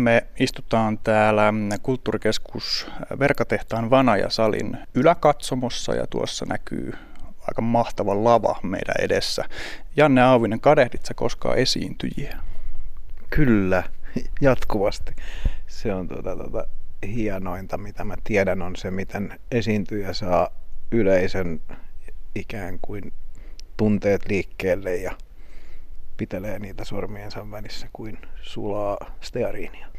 Me istutaan täällä kulttuurikeskus Verkatehtaan Vanaja-salin yläkatsomossa ja tuossa näkyy aika mahtava lava meidän edessä. Janne Auvinen, kadehdit sä koskaan esiintyjiä? Kyllä, jatkuvasti. Se on tuota, tuota, hienointa, mitä mä tiedän, on se, miten esiintyjä saa yleisön ikään kuin tunteet liikkeelle ja pitelee niitä sormiensa välissä kuin sulaa steariinia.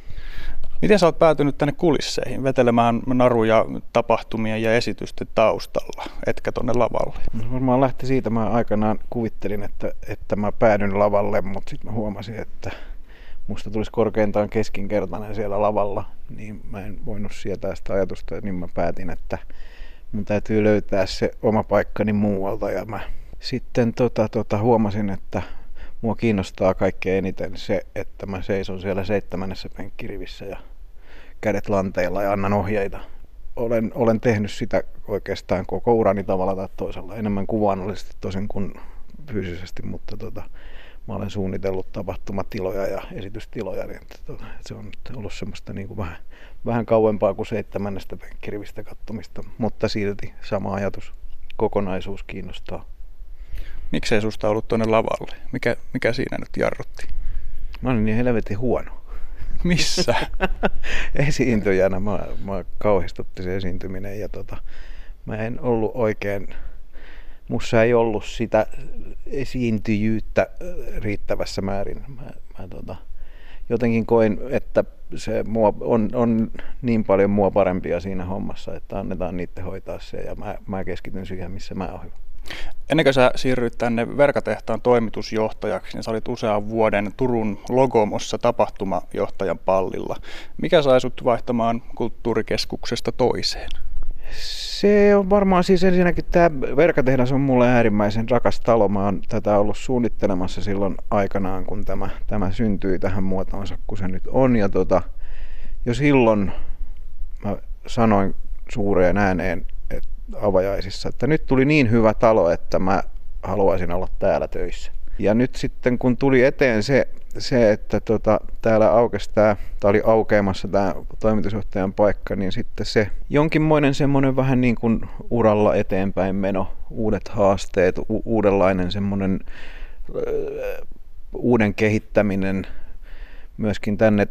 Miten sä oot päätynyt tänne kulisseihin vetelemään naruja tapahtumien ja esitysten taustalla, etkä tonne lavalle? No varmaan lähti siitä, mä aikanaan kuvittelin, että, että mä päädyn lavalle, mutta sitten mä huomasin, että musta tulisi korkeintaan keskinkertainen siellä lavalla, niin mä en voinut sietää sitä ajatusta, niin mä päätin, että mun täytyy löytää se oma paikkani muualta. Ja mä sitten tota, tota, huomasin, että mua kiinnostaa kaikkein eniten se, että mä seison siellä seitsemännessä penkkirivissä ja kädet lanteilla ja annan ohjeita. Olen, olen tehnyt sitä oikeastaan koko urani tavalla tai toisella, enemmän kuvaannollisesti tosin kuin fyysisesti, mutta tota, mä olen suunnitellut tapahtumatiloja ja esitystiloja, niin että, tota, se on ollut semmoista niin kuin vähän, vähän kauempaa kuin seitsemännestä penkkirivistä kattomista, mutta silti sama ajatus, kokonaisuus kiinnostaa. Miksei susta ollut tuonne lavalle? Mikä, mikä siinä nyt jarrutti? Mä olin niin helvetin huono. Missä? Esiintyjänä. Mä, mä kauhistutti se esiintyminen ja tota, mä en ollut oikein, mussa ei ollut sitä esiintyjyyttä riittävässä määrin. Mä, mä tota, jotenkin koin, että se mua, on, on niin paljon mua parempia siinä hommassa, että annetaan niiden hoitaa se ja mä, mä keskityn siihen, missä mä oon hyvä. Ennen kuin sä siirryit tänne Verkatehtaan toimitusjohtajaksi, niin sä olit usean vuoden Turun Logomossa tapahtumajohtajan pallilla. Mikä sai sut vaihtamaan kulttuurikeskuksesta toiseen? Se on varmaan siis ensinnäkin tämä Verkatehdas on mulle äärimmäisen rakas talo. Mä oon tätä ollut suunnittelemassa silloin aikanaan, kun tämä, tämä syntyi tähän muotoonsa, kun se nyt on. Ja tota, jo silloin mä sanoin suureen ääneen avajaisissa, että nyt tuli niin hyvä talo, että mä haluaisin olla täällä töissä. Ja nyt sitten kun tuli eteen se, se että tota, täällä aukesi tämä, tämä oli aukeamassa tämä toimitusjohtajan paikka, niin sitten se jonkinmoinen semmoinen vähän niin kuin uralla eteenpäin meno, uudet haasteet, u- uudenlainen semmoinen uuden kehittäminen, myöskin tänne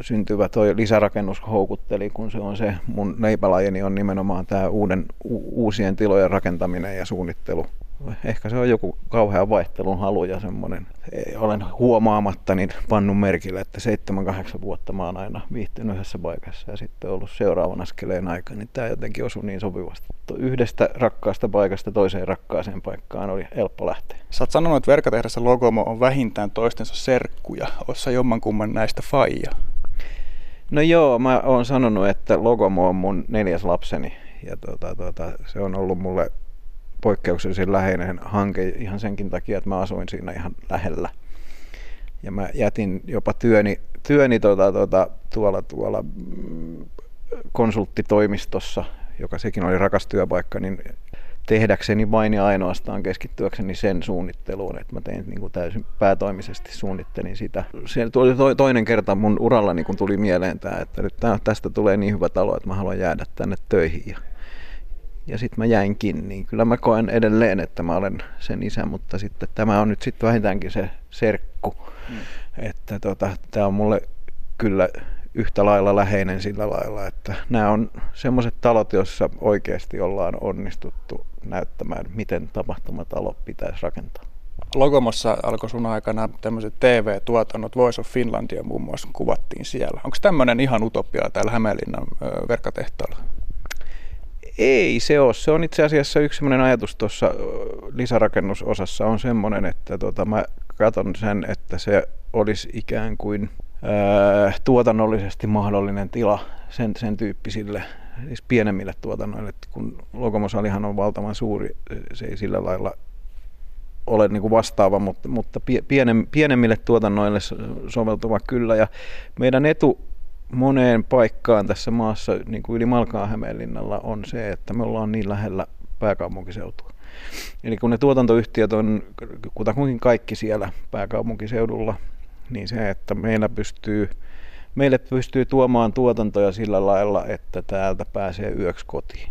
syntyvä toi lisärakennus houkutteli, kun se on se mun leipälajeni on nimenomaan tämä uuden, u- uusien tilojen rakentaminen ja suunnittelu ehkä se on joku kauhean vaihtelun halu ja semmoinen. Olen huomaamatta niin pannut merkille, että 7-8 vuotta mä oon aina viihtynyt yhdessä paikassa ja sitten ollut seuraavan askeleen aika, niin tämä jotenkin osui niin sopivasti. Yhdestä rakkaasta paikasta toiseen rakkaaseen paikkaan oli helppo lähteä. Sä oot sanonut, että verkatehdassa Logomo on vähintään toistensa serkkuja. Ossa jommankumman näistä faija? No joo, mä oon sanonut, että Logomo on mun neljäs lapseni ja tota, tota, se on ollut mulle poikkeuksellisen läheinen hanke ihan senkin takia, että mä asuin siinä ihan lähellä. Ja mä jätin jopa työni, työni tuota, tuota, tuolla, tuolla mm, konsulttitoimistossa, joka sekin oli rakas työpaikka, niin tehdäkseni vain ja ainoastaan keskittyäkseni sen suunnitteluun, että mä tein niin kuin täysin päätoimisesti suunnittelin sitä. Se tuli toinen kerta mun uralla niin kun tuli mieleen tämä, että nyt tästä tulee niin hyvä talo, että mä haluan jäädä tänne töihin. Ja sitten mä jäinkin, niin kyllä mä koen edelleen, että mä olen sen isä, mutta sitten tämä on nyt sitten vähintäänkin se serkku, mm. että tota, tämä on mulle kyllä yhtä lailla läheinen sillä lailla, että nämä on semmoiset talot, joissa oikeasti ollaan onnistuttu näyttämään, miten tapahtumatalo pitäisi rakentaa. Logomossa alkoi sun aikana tämmöiset TV-tuotannot, Voice of Finlandia muun muassa kuvattiin siellä. Onko tämmöinen ihan utopia täällä Hämeenlinnan verkkatehtaalla? Ei se ole. Se on itse asiassa yksi sellainen ajatus tuossa lisärakennusosassa on semmoinen, että tota, mä katson sen, että se olisi ikään kuin ää, tuotannollisesti mahdollinen tila sen, sen tyyppisille siis pienemmille tuotannoille, että kun Logomosalihan on valtavan suuri, se ei sillä lailla ole niin kuin vastaava, mutta, mutta pienemmille tuotannoille soveltuva kyllä. Ja meidän etu moneen paikkaan tässä maassa, niin kuin yli Malkaan Hämeenlinnalla, on se, että me ollaan niin lähellä pääkaupunkiseutua. Eli kun ne tuotantoyhtiöt on kutakuinkin kaikki siellä pääkaupunkiseudulla, niin se, että meillä pystyy meille pystyy tuomaan tuotantoja sillä lailla, että täältä pääsee yöksi kotiin.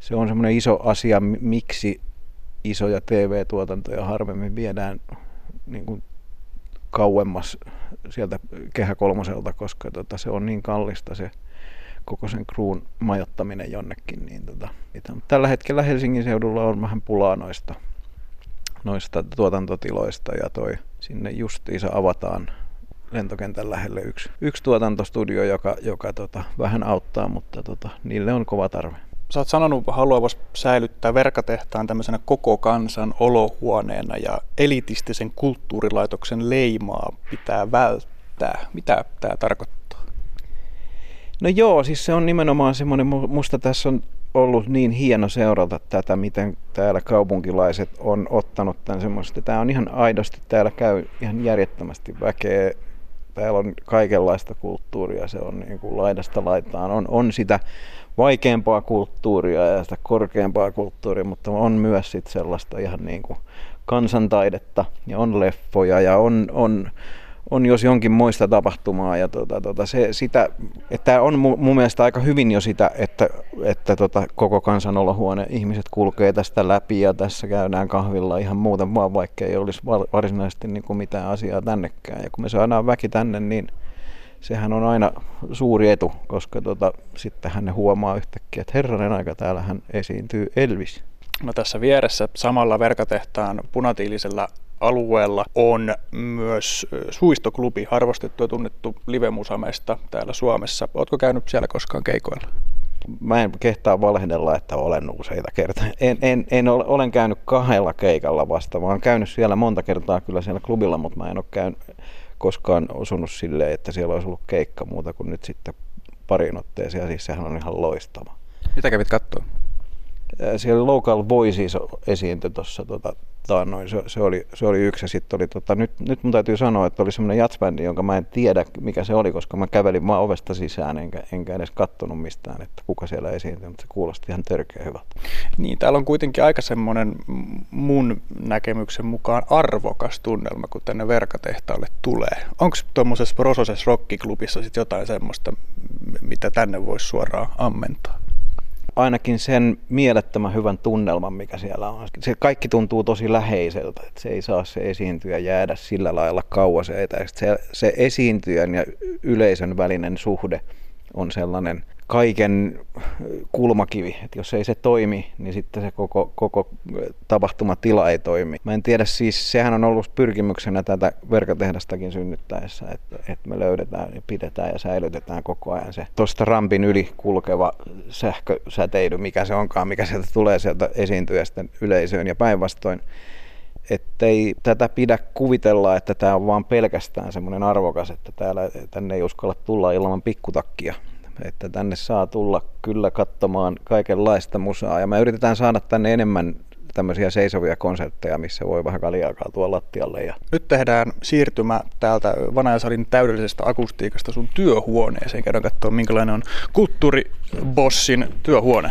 Se on semmoinen iso asia, miksi isoja TV-tuotantoja harvemmin viedään niin kuin kauemmas sieltä kehä kolmoselta, koska tota, se on niin kallista se koko sen kruun majottaminen jonnekin. Niin tota, tällä hetkellä Helsingin seudulla on vähän pulaa noista, noista tuotantotiloista ja toi sinne justiinsa avataan lentokentän lähelle yksi, yksi tuotantostudio, joka, joka tota, vähän auttaa, mutta tota, niille on kova tarve. Sä oot sanonut haluavas säilyttää verkatehtaan tämmöisenä koko kansan olohuoneena ja elitistisen kulttuurilaitoksen leimaa pitää välttää. Mitä tämä tarkoittaa? No joo, siis se on nimenomaan semmoinen, musta tässä on ollut niin hieno seurata tätä, miten täällä kaupunkilaiset on ottanut tämän semmoista. Tämä on ihan aidosti, täällä käy ihan järjettömästi väkeä. Täällä on kaikenlaista kulttuuria, se on niin kuin laidasta laitaan. On, on sitä vaikeampaa kulttuuria ja sitä korkeampaa kulttuuria, mutta on myös sit sellaista ihan niin kuin kansantaidetta ja on leffoja ja on, on, on jos jonkin muista tapahtumaa. Ja tota, tota, se, sitä, että on mu, mun mielestä aika hyvin jo sitä, että, että tota, koko kansanolohuone ihmiset kulkee tästä läpi ja tässä käydään kahvilla ihan muuten vaan, vaikka ei olisi varsinaisesti niin kuin mitään asiaa tännekään. Ja kun me saadaan väki tänne, niin sehän on aina suuri etu, koska tota, sitten hän huomaa yhtäkkiä, että herranen aika, täällä hän esiintyy Elvis. No tässä vieressä samalla verkatehtaan punatiilisella alueella on myös suistoklubi, arvostettu ja tunnettu livemusamesta täällä Suomessa. Oletko käynyt siellä koskaan keikoilla? Mä en kehtaa valhdella, että olen useita kertaa. En, en, en ole, olen käynyt kahdella keikalla vasta. Mä olen käynyt siellä monta kertaa kyllä siellä klubilla, mutta mä en ole käynyt, koskaan osunut silleen, että siellä olisi ollut keikka muuta kuin nyt sitten parin otteeseen. Siis sehän on ihan loistava. Mitä kävit katsoa? Siellä Local Voices esiintyi tuossa tota, taannoin, se, se, oli, se oli yksi ja sitten oli, tota, nyt, nyt mun täytyy sanoa, että oli semmoinen jatsbändi, jonka mä en tiedä mikä se oli, koska mä kävelin vaan ovesta sisään enkä, enkä edes kattonut mistään, että kuka siellä esiintyi, mutta se kuulosti ihan törkeä hyvältä. Niin, täällä on kuitenkin aika semmoinen mun näkemyksen mukaan arvokas tunnelma, kun tänne verkatehtaalle tulee. Onko tuommoisessa Prososessa rockiklubissa sitten jotain semmoista, mitä tänne voisi suoraan ammentaa? Ainakin sen mielettömän hyvän tunnelman, mikä siellä on. Se kaikki tuntuu tosi läheiseltä, että se ei saa se esiintyjä jäädä sillä lailla kauas. Se, se esiintyjän ja yleisön välinen suhde on sellainen kaiken kulmakivi. että jos ei se toimi, niin sitten se koko, koko tapahtumatila ei toimi. Mä en tiedä, siis sehän on ollut pyrkimyksenä tätä verkotehdastakin synnyttäessä, että, että me löydetään ja pidetään ja säilytetään koko ajan se tuosta rampin yli kulkeva sähkösäteily, mikä se onkaan, mikä sieltä tulee sieltä esiintyjästä yleisöön ja päinvastoin ettei tätä pidä kuvitella, että tämä on vaan pelkästään semmoinen arvokas, että täällä, tänne ei uskalla tulla ilman pikkutakkia että tänne saa tulla kyllä katsomaan kaikenlaista musaa. Ja me yritetään saada tänne enemmän tämmöisiä seisovia konsertteja, missä voi vähän kaljaa kaatua lattialle. Ja... Nyt tehdään siirtymä täältä Vanajasalin täydellisestä akustiikasta sun työhuoneeseen. Käydään katsoa, minkälainen on kulttuuribossin työhuone.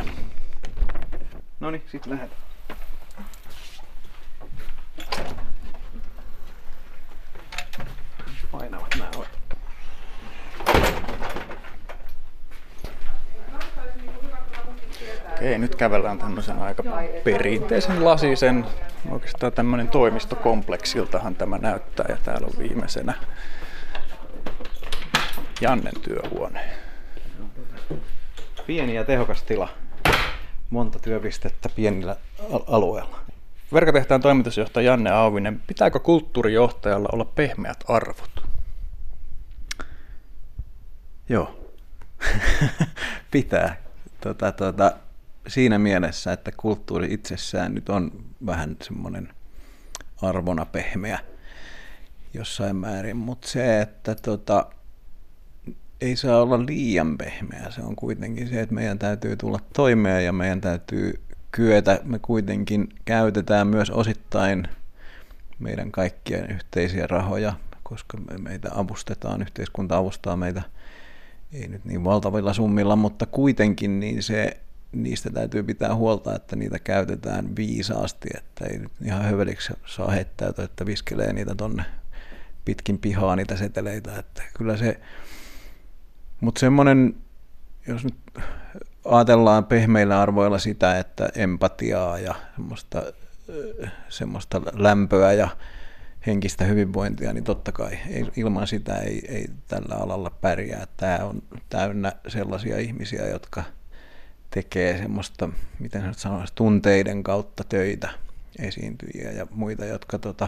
No niin, sitten lähdetään. Painavat nämä Okei, nyt kävellään tämmöisen aika perinteisen lasisen, oikeastaan tämmöinen toimistokompleksiltahan tämä näyttää ja täällä on viimeisenä Jannen työhuone. Pieni ja tehokas tila. Monta työpistettä pienillä alueella. Verkatehtaan toimitusjohtaja Janne Auvinen, pitääkö kulttuurijohtajalla olla pehmeät arvot? Joo, pitää. Tota, tota, siinä mielessä, että kulttuuri itsessään nyt on vähän semmoinen arvona pehmeä jossain määrin, mutta se, että tota, ei saa olla liian pehmeä. Se on kuitenkin se, että meidän täytyy tulla toimeen ja meidän täytyy kyetä. Me kuitenkin käytetään myös osittain meidän kaikkien yhteisiä rahoja, koska meitä avustetaan, yhteiskunta avustaa meitä ei nyt niin valtavilla summilla, mutta kuitenkin niin se niistä täytyy pitää huolta, että niitä käytetään viisaasti, että ei nyt ihan höveliksi saa heittäytyä, että viskelee niitä tonne pitkin pihaa niitä seteleitä, että kyllä se Mutta semmoinen, jos nyt ajatellaan pehmeillä arvoilla sitä, että empatiaa ja semmoista, semmoista lämpöä ja henkistä hyvinvointia, niin totta kai ilman sitä ei, ei tällä alalla pärjää. Tämä on täynnä sellaisia ihmisiä, jotka tekee semmoista, miten se sanoisi, tunteiden kautta töitä, esiintyjiä ja muita, jotka tota,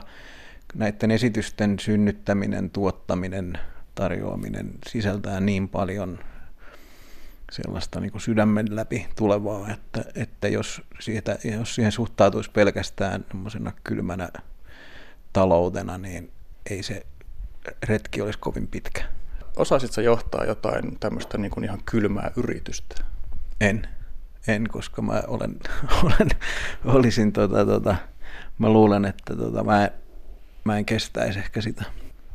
näiden esitysten synnyttäminen, tuottaminen, tarjoaminen sisältää niin paljon sellaista niin kuin sydämen läpi tulevaa, että, että jos, siitä, jos siihen suhtautuisi pelkästään kylmänä taloutena, niin ei se retki olisi kovin pitkä. Osaisitko johtaa jotain tämmöistä niin kuin ihan kylmää yritystä? En. En, koska mä olen, olen olisin, tota, tota, mä luulen, että tota, mä, mä en kestäisi ehkä sitä.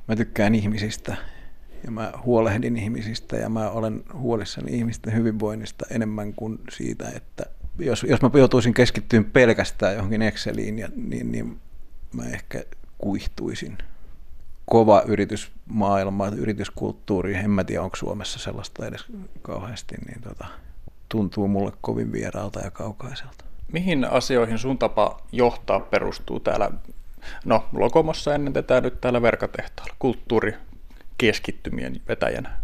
Mä tykkään ihmisistä ja mä huolehdin ihmisistä ja mä olen huolissani ihmisten hyvinvoinnista enemmän kuin siitä, että jos, jos mä joutuisin keskittymään pelkästään johonkin Exceliin, ja, niin, niin mä ehkä kuihtuisin. Kova yritysmaailma, yrityskulttuuri, en mä tiedä onko Suomessa sellaista edes kauheasti, niin tota, tuntuu mulle kovin vieraalta ja kaukaiselta. Mihin asioihin sun tapa johtaa perustuu täällä, no Lokomossa ennen tätä nyt täällä verkatehtaalla, kulttuurikeskittymien vetäjänä?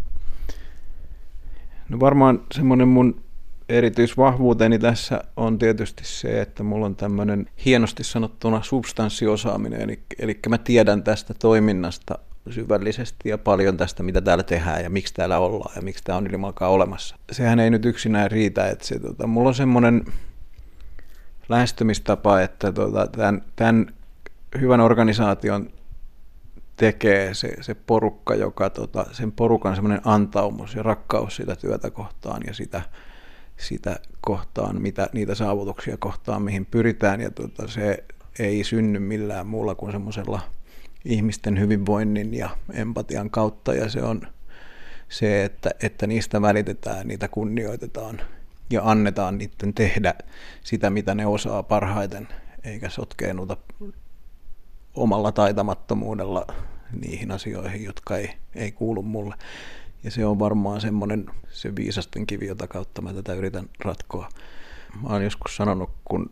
No varmaan semmoinen mun erityisvahvuuteni tässä on tietysti se, että mulla on tämmöinen hienosti sanottuna substanssiosaaminen, eli, eli mä tiedän tästä toiminnasta syvällisesti ja paljon tästä, mitä täällä tehdään ja miksi täällä ollaan ja miksi tämä on ilmalkaa olemassa. Sehän ei nyt yksinään riitä, että se, tota, mulla on semmoinen lähestymistapa, että tota, tämän, tämän hyvän organisaation tekee se, se porukka, joka tota, sen porukan semmoinen antaumus ja rakkaus sitä työtä kohtaan ja sitä, sitä kohtaan, mitä, niitä saavutuksia kohtaan, mihin pyritään ja tota, se ei synny millään muulla kuin semmoisella ihmisten hyvinvoinnin ja empatian kautta ja se on se, että, että niistä välitetään, niitä kunnioitetaan ja annetaan niiden tehdä sitä, mitä ne osaa parhaiten, eikä sotkeenuta omalla taitamattomuudella niihin asioihin, jotka ei, ei kuulu mulle. Ja se on varmaan semmoinen se viisasten kivi, jota kautta mä tätä yritän ratkoa. Mä oon joskus sanonut, kun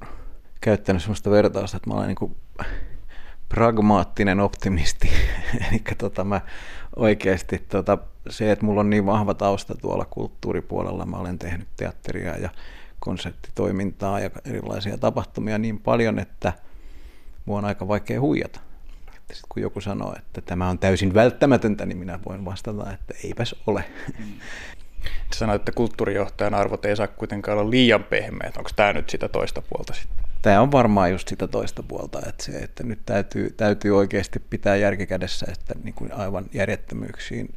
käyttänyt semmoista vertausta, että mä olen niin pragmaattinen optimisti. Eli tota, mä oikeasti tota, se, että mulla on niin vahva tausta tuolla kulttuuripuolella, mä olen tehnyt teatteria ja konserttitoimintaa ja erilaisia tapahtumia niin paljon, että mua on aika vaikea huijata. Sitten kun joku sanoo, että tämä on täysin välttämätöntä, niin minä voin vastata, että eipäs ole. Mm. Sanoit, että kulttuurijohtajan arvot ei saa kuitenkaan olla liian pehmeät. Onko tämä nyt sitä toista puolta sitten? tämä on varmaan just sitä toista puolta, että, se, että nyt täytyy, täytyy oikeasti pitää järkikädessä, että niin kuin aivan järjettömyyksiin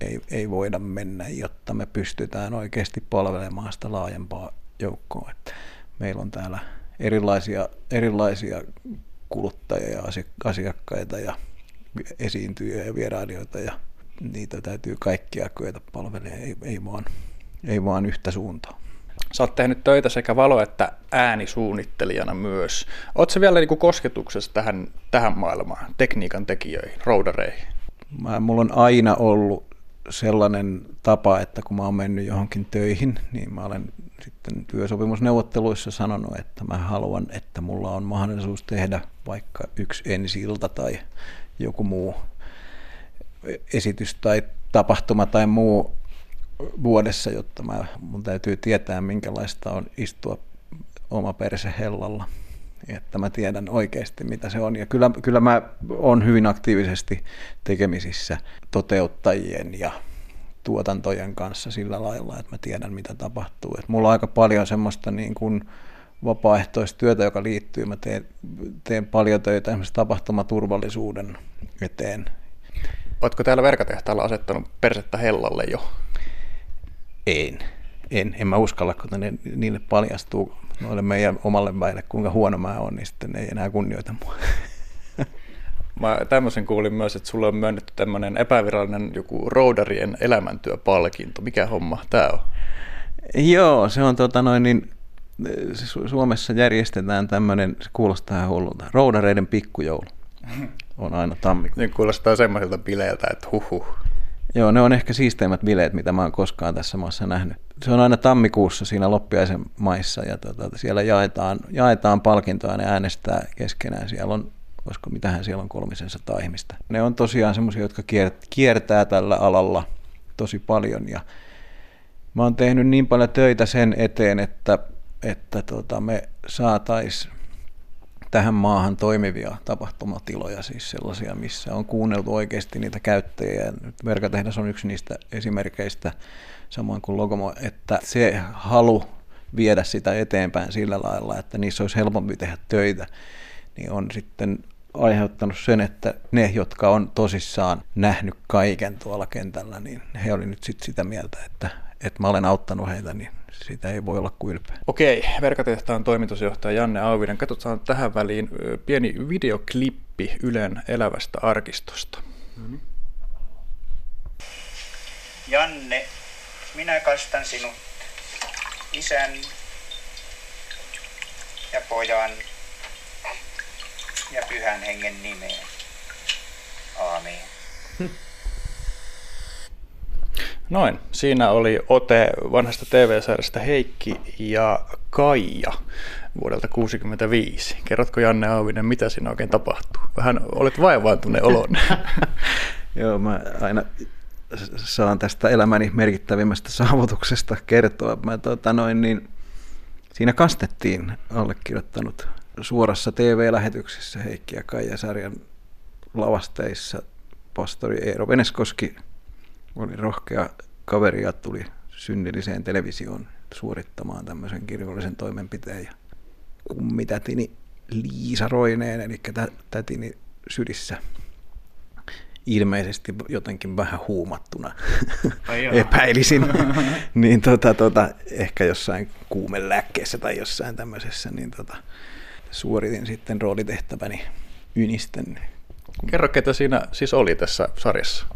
ei, ei voida mennä, jotta me pystytään oikeasti palvelemaan sitä laajempaa joukkoa. Että meillä on täällä erilaisia, erilaisia kuluttajia ja asiakkaita ja esiintyjiä ja vierailijoita ja niitä täytyy kaikkia kyetä palvelemaan, ei, ei, vaan, ei vaan yhtä suuntaa. Sä oot tehnyt töitä sekä valo- että äänisuunnittelijana myös. Oletko vielä niin kosketuksessa tähän, tähän maailmaan, tekniikan tekijöihin, roudareihin? Mä, mulla on aina ollut sellainen tapa, että kun mä oon mennyt johonkin töihin, niin mä olen sitten työsopimusneuvotteluissa sanonut, että mä haluan, että mulla on mahdollisuus tehdä vaikka yksi ensi tai joku muu esitys tai tapahtuma tai muu vuodessa, jotta mä, mun täytyy tietää, minkälaista on istua oma perse hellalla, että mä tiedän oikeasti, mitä se on. Ja kyllä, kyllä mä oon hyvin aktiivisesti tekemisissä toteuttajien ja tuotantojen kanssa sillä lailla, että mä tiedän, mitä tapahtuu. Et mulla on aika paljon semmoista niin kuin vapaaehtoistyötä, joka liittyy. Mä teen, teen paljon töitä esimerkiksi tapahtumaturvallisuuden eteen. Oletko täällä verkatehtaalla asettanut persettä hellalle jo? En. En, en mä uskalla, kun ne, niille paljastuu noille meidän omalle väille, kuinka huono mä oon, niin sitten ne ei enää kunnioita mua. Mä tämmöisen kuulin myös, että sulle on myönnetty tämmöinen epävirallinen joku roudarien elämäntyöpalkinto. Mikä homma tämä on? Joo, se on tota noin, niin Suomessa järjestetään tämmöinen, se kuulostaa hullulta, roudareiden pikkujoulu. On aina tammikuussa. Niin kuulostaa semmoisilta bileiltä, että huhuh. Joo, ne on ehkä siisteimmät bileet, mitä mä oon koskaan tässä maassa nähnyt. Se on aina tammikuussa siinä loppiaisen maissa ja tota, siellä jaetaan, jaetaan palkintoja ja ne äänestää keskenään. Siellä on, koska mitähän siellä on kolmisen sata ihmistä. Ne on tosiaan semmoisia, jotka kiertää tällä alalla tosi paljon ja mä oon tehnyt niin paljon töitä sen eteen, että, että tota, me saatais tähän maahan toimivia tapahtumatiloja, siis sellaisia, missä on kuunneltu oikeasti niitä käyttäjiä. Nyt Verkatehdas on yksi niistä esimerkkeistä, samoin kuin Logomo, että se halu viedä sitä eteenpäin sillä lailla, että niissä olisi helpompi tehdä töitä, niin on sitten aiheuttanut sen, että ne, jotka on tosissaan nähnyt kaiken tuolla kentällä, niin he oli nyt sitten sitä mieltä, että, että mä olen auttanut heitä, niin siitä ei voi olla kuin ylpeä. Okei, Verkatehtaan toimitusjohtaja Janne Auvinen. Katsotaan tähän väliin pieni videoklippi Ylen elävästä arkistosta. Mm-hmm. Janne, minä kastan sinut isän ja pojan ja pyhän hengen nimeen. Aamen. Noin. Siinä oli ote vanhasta TV-sarjasta Heikki ja Kaija vuodelta 1965. Kerrotko Janne Auvinen, mitä siinä oikein tapahtuu? Vähän olet vaivaantuneen olon. Joo, mä aina saan tästä elämäni merkittävimmästä saavutuksesta kertoa. Mä, tota, noin, niin, siinä kastettiin allekirjoittanut suorassa TV-lähetyksessä Heikki ja Kaija-sarjan lavasteissa pastori Eero Veneskoski oli rohkea kaveri ja tuli synnilliseen televisioon suorittamaan tämmöisen kirjallisen toimenpiteen. Ja kummitätini Liisa Roineen, eli tätini sydissä ilmeisesti jotenkin vähän huumattuna epäilisin, niin tota, tota, ehkä jossain kuumelääkkeessä tai jossain tämmöisessä, niin tota, suoritin sitten roolitehtäväni Ynisten. Kerro, ketä siinä siis oli tässä sarjassa?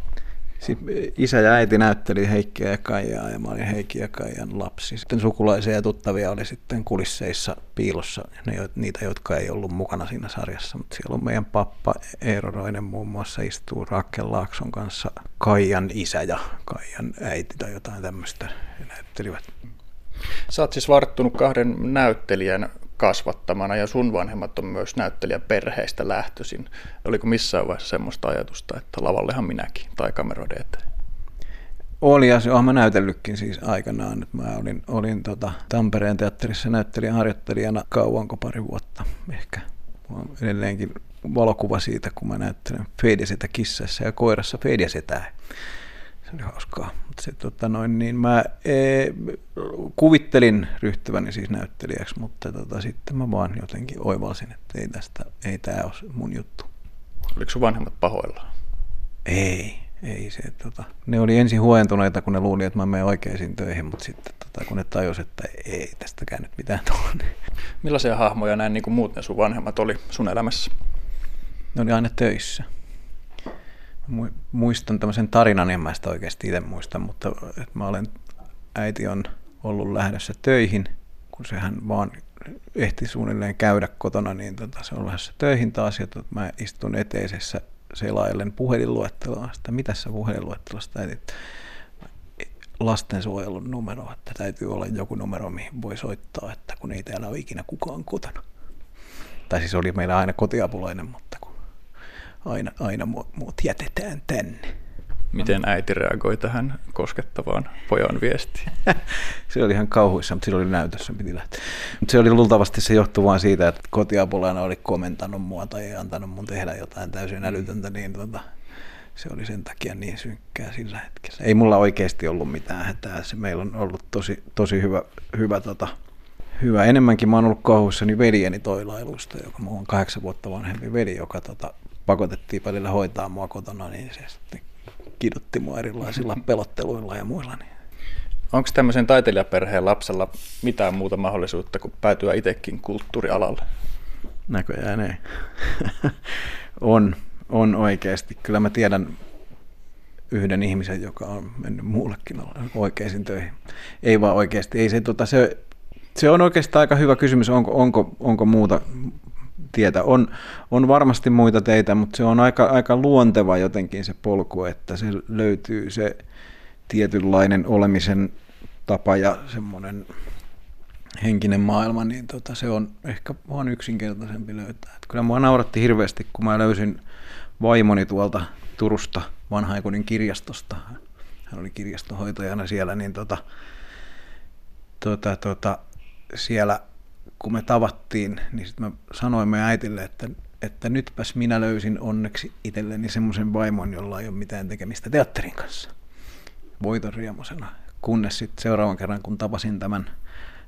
Isä ja äiti näytteli Heikkiä ja Kaijaa ja mä olin Heikki ja Kaijan lapsi. Sitten sukulaisia ja tuttavia oli sitten kulisseissa piilossa, ne, niitä jotka ei ollut mukana siinä sarjassa. Mutta siellä on meidän pappa Eero Roinen muun muassa istuu Rakel Laakson kanssa Kaijan isä ja Kaijan äiti tai jotain tämmöistä näyttelivät. Sä oot siis varttunut kahden näyttelijän kasvattamana ja sun vanhemmat on myös näyttelijäperheistä lähtöisin. Oliko missään vaiheessa semmoista ajatusta, että lavallehan minäkin tai kameroiden eteen? Oli ja se olen mä näytellytkin siis aikanaan. Että mä olin, olin tota Tampereen teatterissa näyttelijän harjoittelijana kauanko pari vuotta ehkä. Mulla on edelleenkin valokuva siitä, kun mä näyttelen Fediasetä kissassa ja koirassa Fediasetää oli hauskaa. Mutta se, tota noin, niin mä e, kuvittelin ryhtyväni siis näyttelijäksi, mutta tota, sitten mä vaan jotenkin oivalsin, että ei tästä, ei tämä ole mun juttu. Oliko sun vanhemmat pahoillaan? Ei, ei se, tota, ne oli ensin huojentuneita, kun ne luuli, että mä menen oikeisiin töihin, mutta sitten tota, kun ne tajus, että ei tästäkään nyt mitään. Niin... Millaisia hahmoja näin niin kuin muut ne sun vanhemmat oli sun elämässä? Ne oli aina töissä muistan tämmöisen tarinan, en mä sitä oikeasti itse muista, mutta että mä olen, äiti on ollut lähdössä töihin, kun sehän vaan ehti suunnilleen käydä kotona, niin tota, se on lähdössä töihin taas, ja tota, mä istun eteisessä selaillen puhelinluetteloa, sitä mitä sä puhelinluettelosta äiti, lastensuojelun numero, että täytyy olla joku numero, mihin voi soittaa, että kun ei täällä ole ikinä kukaan kotona. Tai siis oli meillä aina kotiapulainen, mutta kun aina, aina muut jätetään tänne. Miten äiti reagoi tähän koskettavaan pojan viestiin? se oli ihan kauhuissa, mutta sillä oli näytössä, piti lähteä. Mutta se oli luultavasti se johtuu vain siitä, että kotiapulainen oli komentanut mua tai ei antanut mun tehdä jotain täysin älytöntä, niin tota, se oli sen takia niin synkkää sillä hetkellä. Ei mulla oikeasti ollut mitään hätää. Se meillä on ollut tosi, tosi hyvä, hyvä, tota, hyvä. Enemmänkin mä oon ollut kauhuissani veljeni toilailusta, joka mulla on kahdeksan vuotta vanhempi veli, joka tota, pakotettiin välillä hoitaa mua kotona, niin se sitten kidutti mua erilaisilla pelotteluilla ja muilla. Niin. Onko tämmöisen taiteilijaperheen lapsella mitään muuta mahdollisuutta kuin päätyä itsekin kulttuurialalle? Näköjään ei. on, on oikeasti. Kyllä mä tiedän yhden ihmisen, joka on mennyt muullekin oikeisiin töihin. Ei vaan oikeasti. Ei se, tota, se, se on oikeastaan aika hyvä kysymys, onko, onko, onko muuta tietä. On, on varmasti muita teitä, mutta se on aika, aika luonteva jotenkin se polku, että se löytyy se tietynlainen olemisen tapa ja semmoinen henkinen maailma, niin tota, se on ehkä vaan yksinkertaisempi löytää. Et kyllä mua nauratti hirveästi, kun mä löysin vaimoni tuolta Turusta vanhaikunin kirjastosta. Hän oli kirjastohoitajana siellä, niin tota, tota, tota, siellä kun me tavattiin, niin sitten mä sanoin meidän äitille, että, että nytpäs minä löysin onneksi itselleni semmoisen vaimon, jolla ei ole mitään tekemistä teatterin kanssa. Voiton riemusena. Kunnes sitten seuraavan kerran, kun tapasin tämän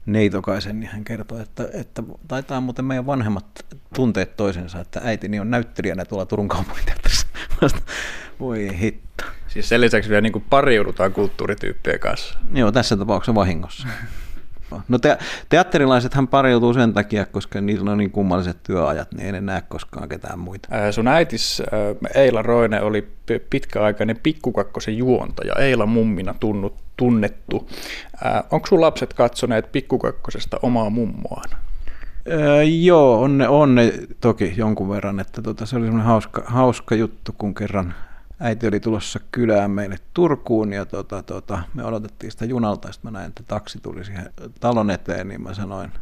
neitokaisen, niin hän kertoi, että, että taitaa muuten meidän vanhemmat tunteet toisensa, että äitini on näyttelijänä tuolla Turun kaupunginteatterissa. Voi hitto. Siis sen lisäksi vielä niin kuin pariudutaan kulttuurityyppien kanssa. Joo, tässä tapauksessa vahingossa. No te, teatterilaisethan pariutuu sen takia, koska niillä on niin kummalliset työajat, niin ei ne näe koskaan ketään muita. Ää, sun äitis Eila Roine oli pitkäaikainen pikkukakkosen juontaja, Eila mummina tunnut, tunnettu. onko sun lapset katsoneet pikkukakkosesta omaa mummoaan? Öö, joo, on ne, on ne toki jonkun verran, että tota, se oli semmoinen hauska, hauska juttu, kun kerran äiti oli tulossa kylään meille Turkuun ja tota, tota, me odotettiin sitä junalta, sitten mä näin, että taksi tuli siihen talon eteen, niin mä sanoin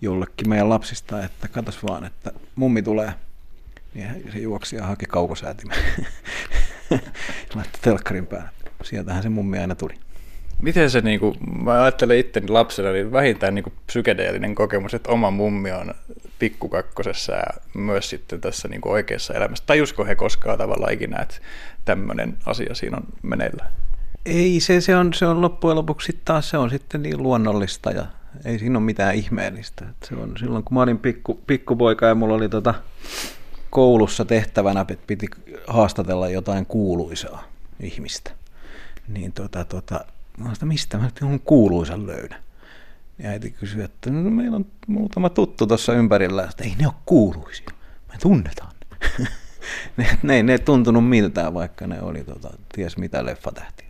jollekin meidän lapsista, että katos vaan, että mummi tulee. Niin se juoksi ja haki kaukosäätimen. Laittoi telkkarin päälle. Sieltähän se mummi aina tuli. Miten se, niin kuin, mä ajattelen itteni lapsena, niin vähintään niin kuin psykedeellinen kokemus, että oma mummi on pikkukakkosessa ja myös sitten tässä niin kuin oikeassa elämässä. Tajusko he koskaan tavallaan ikinä, että tämmöinen asia siinä on meneillään? Ei, se, se, on, se on loppujen lopuksi taas se on sitten niin luonnollista ja ei siinä ole mitään ihmeellistä. Et se on, silloin kun mä olin pikku, pikkupoika ja mulla oli tota koulussa tehtävänä, että piti haastatella jotain kuuluisaa ihmistä, niin tota, tota, Mä sitä, mistä mä jonkun kuuluisan löydän. Ja äiti kysyi, että no, meillä on muutama tuttu tuossa ympärillä, että ei ne ole kuuluisia. Me tunnetaan ne. ne, ne ei tuntunut miltään, vaikka ne oli tota, ties mitä leffatähtiä.